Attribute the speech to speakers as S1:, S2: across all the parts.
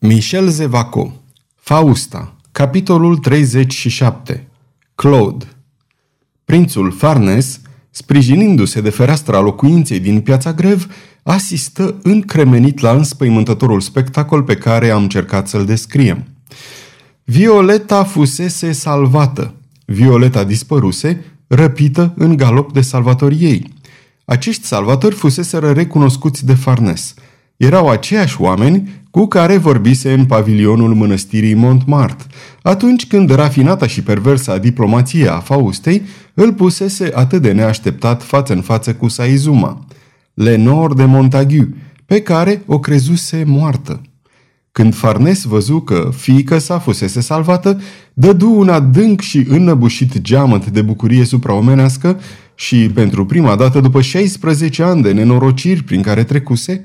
S1: Michel Zevaco Fausta Capitolul 37 Claude Prințul Farnes, sprijinindu-se de fereastra locuinței din piața Grev, asistă încremenit la înspăimântătorul spectacol pe care am încercat să-l descriem. Violeta fusese salvată. Violeta dispăruse, răpită în galop de salvatorii ei. Acești salvatori fuseseră recunoscuți de Farnes. Erau aceiași oameni cu care vorbise în pavilionul mănăstirii Montmartre, atunci când rafinata și perversa diplomație a Faustei îl pusese atât de neașteptat față în față cu Saizuma, Lenore de Montagu, pe care o crezuse moartă. Când Farnes văzu că fiica sa fusese salvată, dădu un adânc și înnăbușit geamăt de bucurie supraomenească și, pentru prima dată după 16 ani de nenorociri prin care trecuse,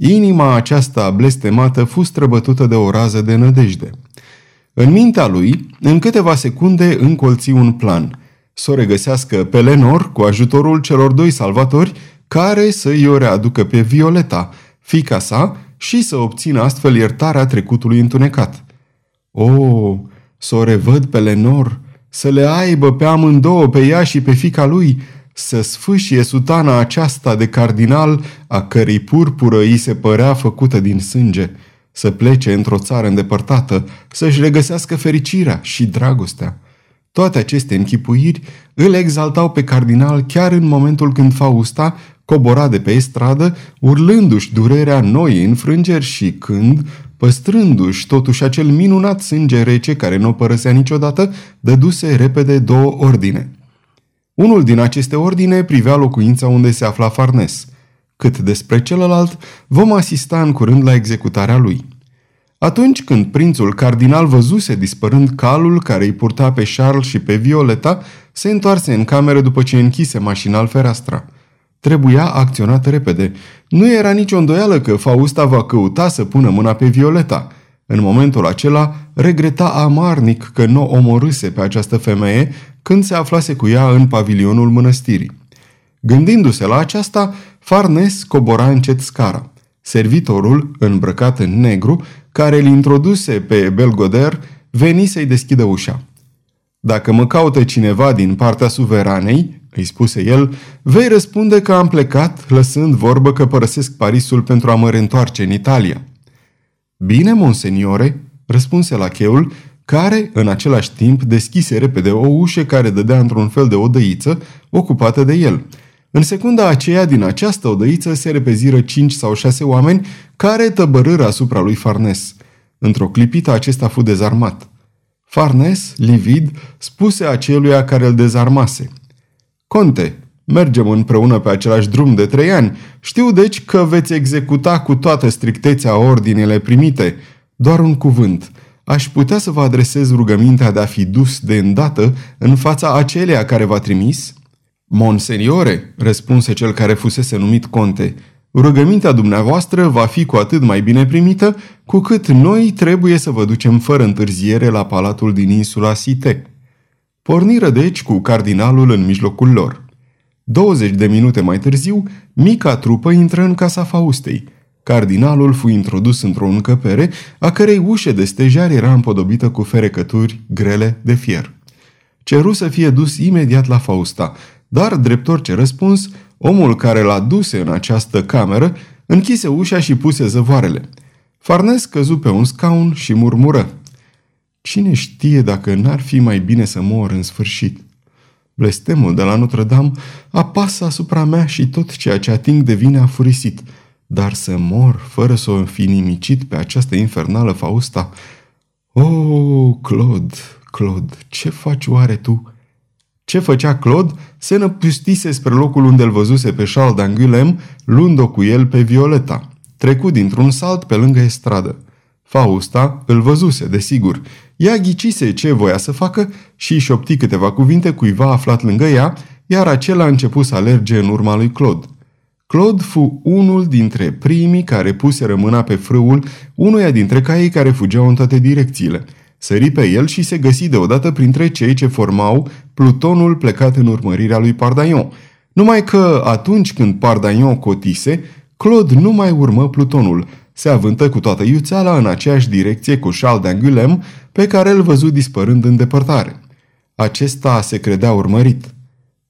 S1: Inima aceasta blestemată fu străbătută de o rază de nădejde. În mintea lui, în câteva secunde încolți un plan. Să o regăsească pe Lenor cu ajutorul celor doi salvatori care să-i o readucă pe Violeta, fica sa, și să obțină astfel iertarea trecutului întunecat. O, să o revăd pe Lenor, să le aibă pe amândouă, pe ea și pe fica lui, să sfâșie sutana aceasta de cardinal, a cărei purpură îi se părea făcută din sânge, să plece într-o țară îndepărtată, să-și regăsească fericirea și dragostea. Toate aceste închipuiri îl exaltau pe cardinal chiar în momentul când Fausta cobora de pe stradă, urlându-și durerea noi înfrângeri și când, păstrându-și totuși acel minunat sânge rece care nu o părăsea niciodată, dăduse repede două ordine – unul din aceste ordine privea locuința unde se afla Farnes. Cât despre celălalt, vom asista în curând la executarea lui. Atunci când prințul cardinal văzuse dispărând calul care îi purta pe Charles și pe Violeta, se întoarse în cameră după ce închise mașinal fereastra. Trebuia acționat repede. Nu era nicio îndoială că Fausta va căuta să pună mâna pe Violeta – în momentul acela, regreta amarnic că nu omorâse pe această femeie când se aflase cu ea în pavilionul mănăstirii. Gândindu-se la aceasta, Farnes cobora încet scara. Servitorul, îmbrăcat în negru, care îl introduse pe Belgoder, veni să-i deschidă ușa. Dacă mă caută cineva din partea suveranei, îi spuse el, vei răspunde că am plecat, lăsând vorbă că părăsesc Parisul pentru a mă reîntoarce în Italia. Bine, monseniore, răspunse la cheul, care, în același timp, deschise repede o ușă care dădea într-un fel de odăiță ocupată de el. În secunda aceea, din această odăiță, se repeziră cinci sau șase oameni care tăbărâră asupra lui Farnes. Într-o clipită, acesta fu dezarmat. Farnes, livid, spuse aceluia care îl dezarmase. Conte, Mergem împreună pe același drum de trei ani. Știu deci că veți executa cu toată strictețea ordinele primite. Doar un cuvânt. Aș putea să vă adresez rugămintea de a fi dus de îndată în fața aceleia care v-a trimis? Monseniore, răspunse cel care fusese numit conte, rugămintea dumneavoastră va fi cu atât mai bine primită, cu cât noi trebuie să vă ducem fără întârziere la palatul din insula Site. Porniră deci cu cardinalul în mijlocul lor. 20 de minute mai târziu, mica trupă intră în casa Faustei. Cardinalul fu introdus într-o încăpere, a cărei ușă de stejar era împodobită cu ferecături grele de fier. Ceru să fie dus imediat la Fausta, dar, drept orice răspuns, omul care l-a duse în această cameră închise ușa și puse zăvoarele. Farnes căzu pe un scaun și murmură. Cine știe dacă n-ar fi mai bine să mor în sfârșit? Blestemul de la Notre-Dame apasă asupra mea și tot ceea ce ating devine afurisit. Dar să mor fără să o fi nimicit pe această infernală Fausta. Oh, Claude, Claude, ce faci oare tu?" Ce făcea Claude? Se năpustise spre locul unde îl văzuse pe Charles d'Angulem, luând-o cu el pe Violeta. Trecu dintr-un salt pe lângă estradă. Fausta îl văzuse, desigur. Ea ghicise ce voia să facă și își opti câteva cuvinte cuiva aflat lângă ea, iar acela a început să alerge în urma lui Claude. Claude fu unul dintre primii care puse rămâna pe frâul unuia dintre caii care fugeau în toate direcțiile. Sări pe el și se găsi deodată printre cei ce formau plutonul plecat în urmărirea lui Pardaion. Numai că atunci când Pardaion cotise, Claude nu mai urmă plutonul – se avântă cu toată iuțeala în aceeași direcție cu Charles d'Angulem, pe care îl văzut dispărând în depărtare. Acesta se credea urmărit.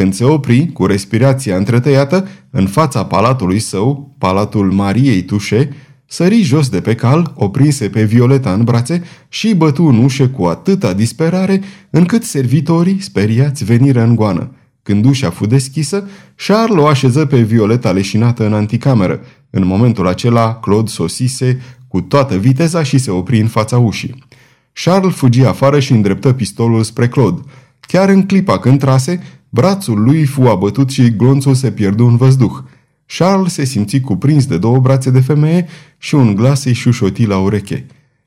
S1: Când se opri, cu respirația întretăiată, în fața palatului său, palatul Mariei Tușe, sări jos de pe cal, oprinse pe Violeta în brațe și bătu în ușă cu atâta disperare, încât servitorii, speriați, veniră în goană. Când ușa fu deschisă, Charles o așeză pe Violeta leșinată în anticameră. În momentul acela, Claude sosise cu toată viteza și se opri în fața ușii. Charles fugi afară și îndreptă pistolul spre Claude. Chiar în clipa când trase, brațul lui fu abătut și glonțul se pierdu în văzduh. Charles se simți cuprins de două brațe de femeie și un glas îi șușoti la ureche.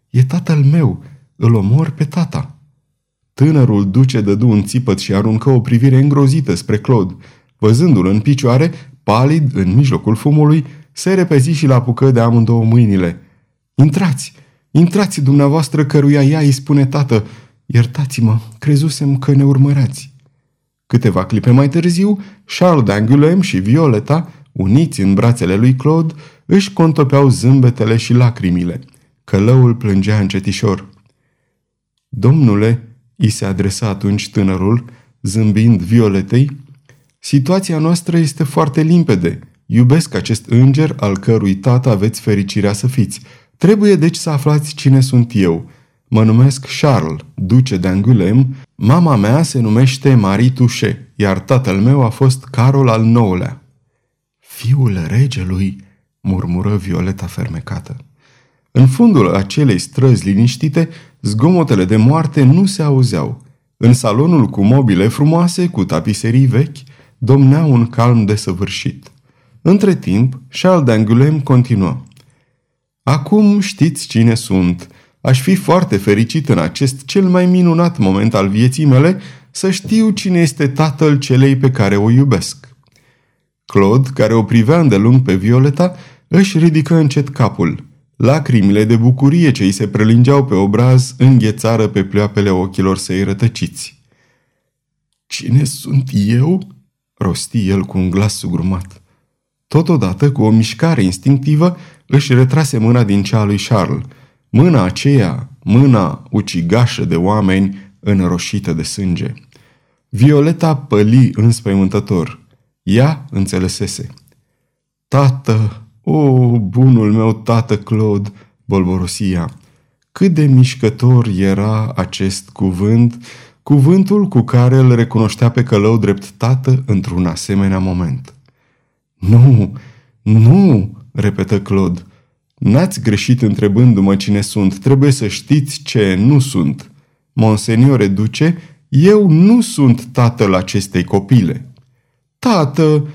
S1: E tatăl meu, îl omor pe tata." Tânărul duce dădu un țipăt și aruncă o privire îngrozită spre Claude. Văzându-l în picioare, palid, în mijlocul fumului, se repezi și l-apucă de amândouă mâinile. Intrați! Intrați dumneavoastră căruia ea îi spune tată, iertați-mă, crezusem că ne urmărați. Câteva clipe mai târziu, Charles d'Angulem și Violeta, uniți în brațele lui Claude, își contopeau zâmbetele și lacrimile. Călăul plângea încetișor. Domnule, îi se adresa atunci tânărul, zâmbind Violetei, situația noastră este foarte limpede. Iubesc acest înger al cărui tată aveți fericirea să fiți. Trebuie deci să aflați cine sunt eu. Mă numesc Charles, duce de Angulem, mama mea se numește Marie Touche, iar tatăl meu a fost Carol al IX-lea. Fiul regelui, murmură Violeta fermecată. În fundul acelei străzi liniștite, zgomotele de moarte nu se auzeau. În salonul cu mobile frumoase, cu tapiserii vechi, domnea un calm desăvârșit. Între timp, Charles d'Angulem continuă. Acum știți cine sunt. Aș fi foarte fericit în acest cel mai minunat moment al vieții mele să știu cine este tatăl celei pe care o iubesc. Claude, care o privea îndelung pe Violeta, își ridică încet capul. Lacrimile de bucurie ce îi se prelingeau pe obraz înghețară pe pleoapele ochilor săi rătăciți. Cine sunt eu?" rosti el cu un glas sugrumat. Totodată, cu o mișcare instinctivă, își retrase mâna din cea a lui Charles. Mâna aceea, mâna ucigașă de oameni înroșită de sânge. Violeta păli înspăimântător. Ea înțelesese. Tată, o, bunul meu tată Claude, bolborosia, cât de mișcător era acest cuvânt, cuvântul cu care îl recunoștea pe călău drept tată într-un asemenea moment. Nu, nu, repetă Claude, n-ați greșit întrebându-mă cine sunt, trebuie să știți ce nu sunt. Monseniore duce, eu nu sunt tatăl acestei copile. Tată,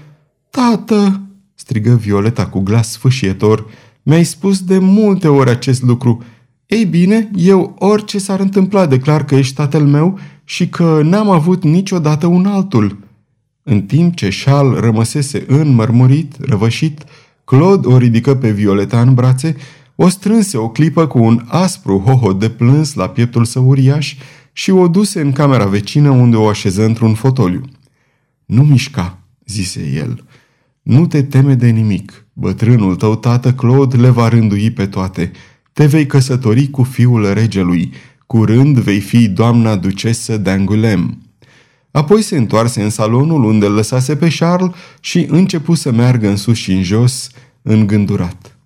S1: tată, strigă Violeta cu glas sfâșietor. Mi-ai spus de multe ori acest lucru. Ei bine, eu orice s-ar întâmpla declar că ești tatăl meu și că n-am avut niciodată un altul. În timp ce Charles rămăsese înmărmurit, răvășit, Claude o ridică pe Violeta în brațe, o strânse o clipă cu un aspru hoho de plâns la pieptul său uriaș și o duse în camera vecină unde o așeză într-un fotoliu. Nu mișca, zise el. Nu te teme de nimic. Bătrânul tău tată Claude le va rândui pe toate. Te vei căsători cu fiul regelui. Curând vei fi doamna ducesă d'Angulem. Apoi se întoarse în salonul unde îl lăsase pe Charles și începu să meargă în sus și în jos, îngândurat.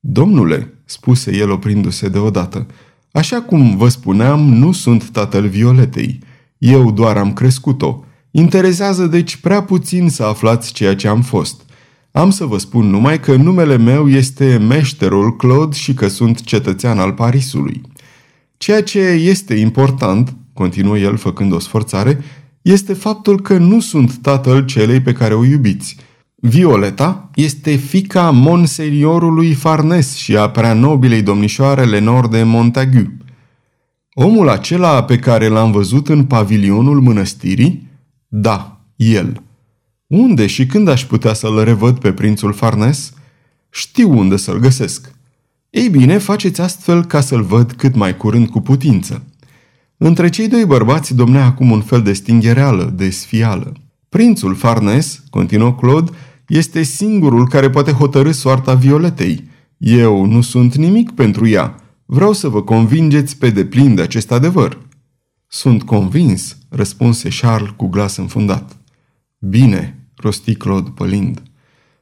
S1: Domnule, spuse el oprindu-se deodată, așa cum vă spuneam, nu sunt tatăl Violetei. Eu doar am crescut-o. Interesează deci prea puțin să aflați ceea ce am fost. Am să vă spun numai că numele meu este meșterul Claude și că sunt cetățean al Parisului. Ceea ce este important, continuă el făcând o sforțare, este faptul că nu sunt tatăl celei pe care o iubiți. Violeta este fica monseniorului Farnes și a prea nobilei domnișoare Lenor de Montagu. Omul acela pe care l-am văzut în pavilionul mănăstirii da, el. Unde și când aș putea să-l revăd pe prințul Farnes? Știu unde să-l găsesc. Ei bine, faceți astfel ca să-l văd cât mai curând cu putință. Între cei doi bărbați domnea acum un fel de stinghereală, de sfială. Prințul Farnes, continuă Claude, este singurul care poate hotărâ soarta Violetei. Eu nu sunt nimic pentru ea. Vreau să vă convingeți pe deplin de acest adevăr. Sunt convins, răspunse Charles cu glas înfundat. Bine, rosti Claude pălind.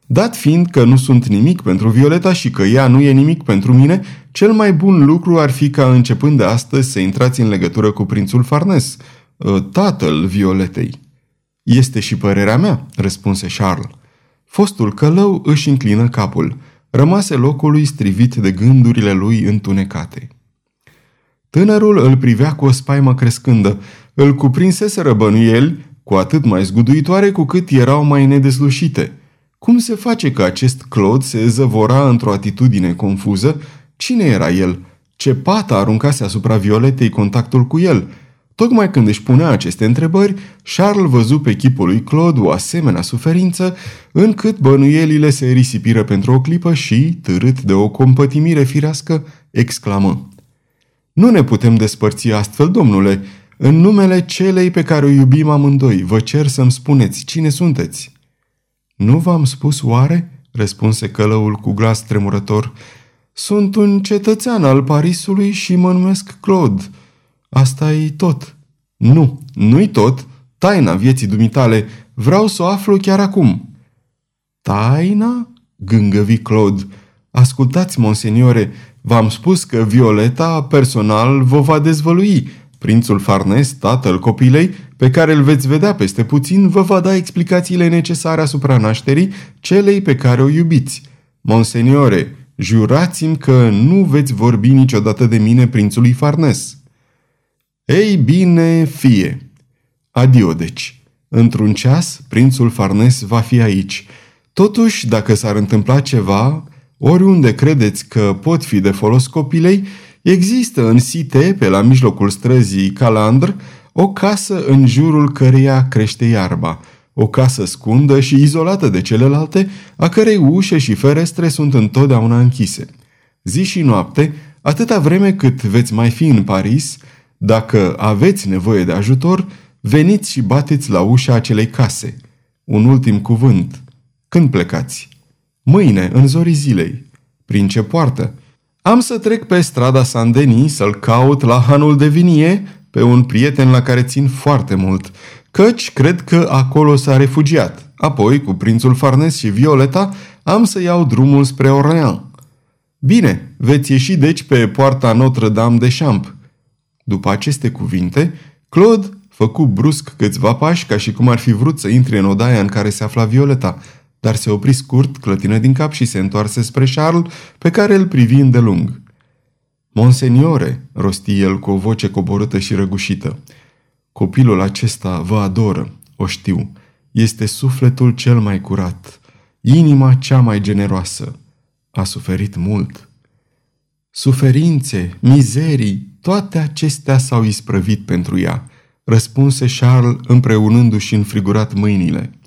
S1: Dat fiind că nu sunt nimic pentru Violeta și că ea nu e nimic pentru mine, cel mai bun lucru ar fi ca începând de astăzi să intrați în legătură cu prințul Farnes, ă, tatăl Violetei. Este și părerea mea, răspunse Charles. Fostul călău își înclină capul. Rămase locului strivit de gândurile lui întunecate. Tânărul îl privea cu o spaimă crescândă. Îl cuprinsese bănuieli, cu atât mai zguduitoare cu cât erau mai nedezlușite – cum se face că acest Claude se zăvora într-o atitudine confuză? Cine era el? Ce pată aruncase asupra Violetei contactul cu el? Tocmai când își punea aceste întrebări, Charles văzu pe chipul lui Claude o asemenea suferință, încât bănuielile se risipiră pentru o clipă și, târât de o compătimire firească, exclamă. Nu ne putem despărți astfel, domnule. În numele celei pe care o iubim amândoi, vă cer să-mi spuneți cine sunteți. Nu v-am spus oare?" răspunse călăul cu glas tremurător. Sunt un cetățean al Parisului și mă numesc Claude. Asta e tot." Nu, nu-i tot. Taina vieții dumitale. Vreau să o aflu chiar acum." Taina?" gângăvi Claude. Ascultați, monseniore, v-am spus că Violeta personal vă va dezvălui. Prințul Farnes, tatăl copilei, pe care îl veți vedea peste puțin, vă va da explicațiile necesare asupra nașterii celei pe care o iubiți. Monseniore, jurați-mi că nu veți vorbi niciodată de mine prințului Farnes. Ei bine, fie. Adio, deci. Într-un ceas, prințul Farnes va fi aici. Totuși, dacă s-ar întâmpla ceva, oriunde credeți că pot fi de folos copilei, există în Site, pe la mijlocul străzii Calandr, o casă în jurul căreia crește iarba, o casă scundă și izolată de celelalte, a cărei ușe și ferestre sunt întotdeauna închise. Zi și noapte, atâta vreme cât veți mai fi în Paris, dacă aveți nevoie de ajutor, veniți și bateți la ușa acelei case. Un ultim cuvânt. Când plecați? Mâine, în zorii zilei. Prin ce poartă? Am să trec pe strada Saint-Denis să-l caut la hanul de vinie pe un prieten la care țin foarte mult, căci cred că acolo s-a refugiat. Apoi, cu prințul Farnes și Violeta, am să iau drumul spre Orleans. Bine, veți ieși deci pe poarta Notre-Dame de Champ. După aceste cuvinte, Claude făcu brusc câțiva pași ca și cum ar fi vrut să intre în odaia în care se afla Violeta, dar se opri scurt, clătină din cap și se întoarse spre Charles, pe care îl privi îndelung. Monseniore, rosti el cu o voce coborâtă și răgușită, copilul acesta vă adoră, o știu, este sufletul cel mai curat, inima cea mai generoasă. A suferit mult. Suferințe, mizerii, toate acestea s-au isprăvit pentru ea, răspunse Charles împreunându-și înfrigurat mâinile.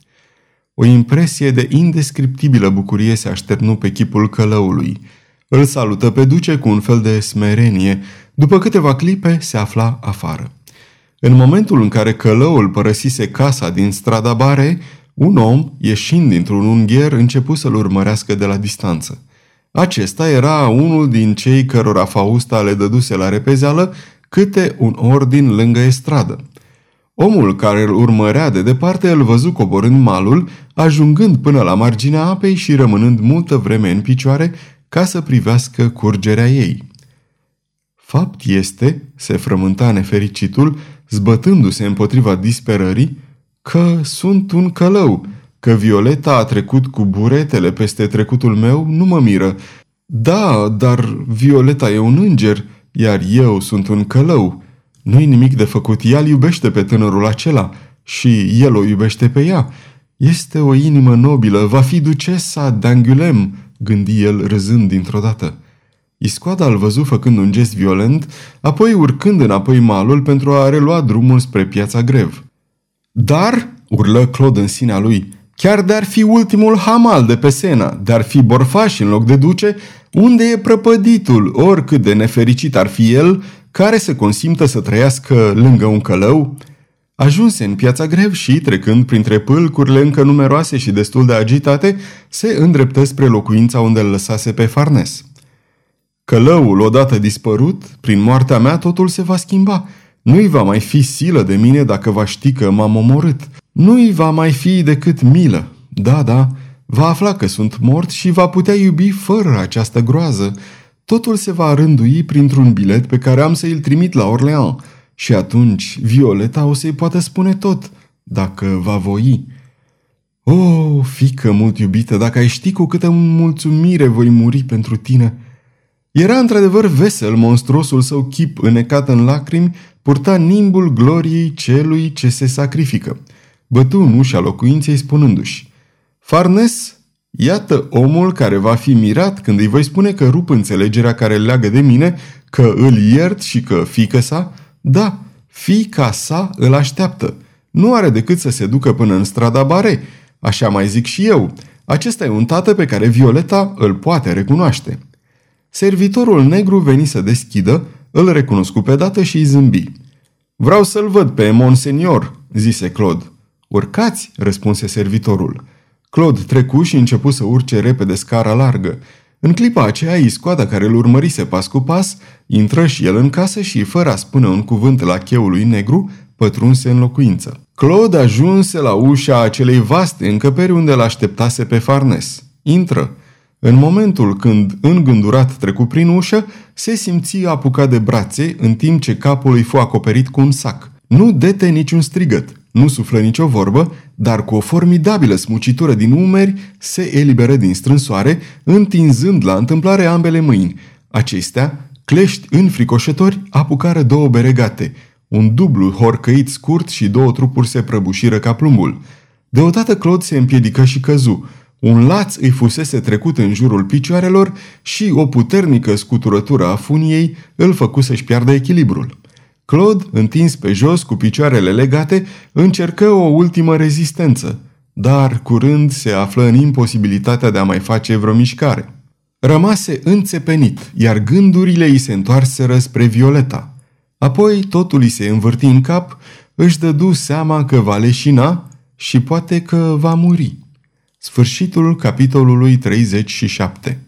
S1: O impresie de indescriptibilă bucurie se așternu pe chipul călăului, îl salută pe duce cu un fel de smerenie. După câteva clipe se afla afară. În momentul în care călăul părăsise casa din strada Bare, un om, ieșind dintr-un ungher, începu să-l urmărească de la distanță. Acesta era unul din cei cărora Fausta le dăduse la repezeală câte un ordin lângă estradă. Omul care îl urmărea de departe îl văzu coborând malul, ajungând până la marginea apei și rămânând multă vreme în picioare, ca să privească curgerea ei. Fapt este, se frământa nefericitul, zbătându-se împotriva disperării, că sunt un călău, că Violeta a trecut cu buretele peste trecutul meu, nu mă miră. Da, dar Violeta e un înger, iar eu sunt un călău. Nu-i nimic de făcut, ea iubește pe tânărul acela și el o iubește pe ea. Este o inimă nobilă, va fi ducesa d'Angulem, gândi el râzând dintr-o dată. Iscoada îl văzu făcând un gest violent, apoi urcând înapoi malul pentru a relua drumul spre piața grev. Dar, urlă Claude în sinea lui, chiar de-ar fi ultimul hamal de pe Sena, de-ar fi borfaș în loc de duce, unde e prăpăditul, oricât de nefericit ar fi el, care să consimtă să trăiască lângă un călău? Ajunse în piața grev și, trecând printre pâlcurile încă numeroase și destul de agitate, se îndreptă spre locuința unde îl lăsase pe Farnes. Călăul, odată dispărut, prin moartea mea totul se va schimba. Nu-i va mai fi silă de mine dacă va ști că m-am omorât. Nu-i va mai fi decât milă. Da, da, va afla că sunt mort și va putea iubi fără această groază. Totul se va rândui printr-un bilet pe care am să îl trimit la Orleans. Și atunci Violeta o să-i poată spune tot, dacă va voi. O, oh, fică mult iubită, dacă ai ști cu câtă mulțumire voi muri pentru tine!" Era într-adevăr vesel monstruosul său chip înecat în lacrimi, purta nimbul gloriei celui ce se sacrifică. Bătu în ușa locuinței spunându-și, Farnes, iată omul care va fi mirat când îi voi spune că rup înțelegerea care leagă de mine, că îl iert și că fică sa, da, fica sa îl așteaptă. Nu are decât să se ducă până în strada Bare, așa mai zic și eu. Acesta e un tată pe care Violeta îl poate recunoaște. Servitorul negru veni să deschidă, îl recunoscu pe dată și îi zâmbi. Vreau să-l văd pe Monsenior, zise Claude. Urcați, răspunse servitorul. Claude trecu și începu să urce repede scara largă. În clipa aceea, iscoada care îl urmărise pas cu pas, intră și el în casă și, fără a spune un cuvânt la cheul lui negru, pătrunse în locuință. Claude ajunse la ușa acelei vaste încăperi unde l-așteptase pe Farnes. Intră. În momentul când, îngândurat trecu prin ușă, se simți apucat de brațe, în timp ce capul îi fu acoperit cu un sac. Nu dete niciun strigăt, nu suflă nicio vorbă, dar cu o formidabilă smucitură din umeri se eliberă din strânsoare, întinzând la întâmplare ambele mâini. Acestea, clești înfricoșători, apucară două beregate. Un dublu horcăit scurt și două trupuri se prăbușiră ca plumbul. Deodată Claude se împiedică și căzu. Un laț îi fusese trecut în jurul picioarelor și o puternică scuturătură a funiei îl făcu să-și piardă echilibrul. Claude, întins pe jos cu picioarele legate, încercă o ultimă rezistență, dar curând se află în imposibilitatea de a mai face vreo mișcare. Rămase înțepenit, iar gândurile îi se întoarseră spre Violeta. Apoi totul îi se învârti în cap, își dădu seama că va leșina și poate că va muri. Sfârșitul capitolului 37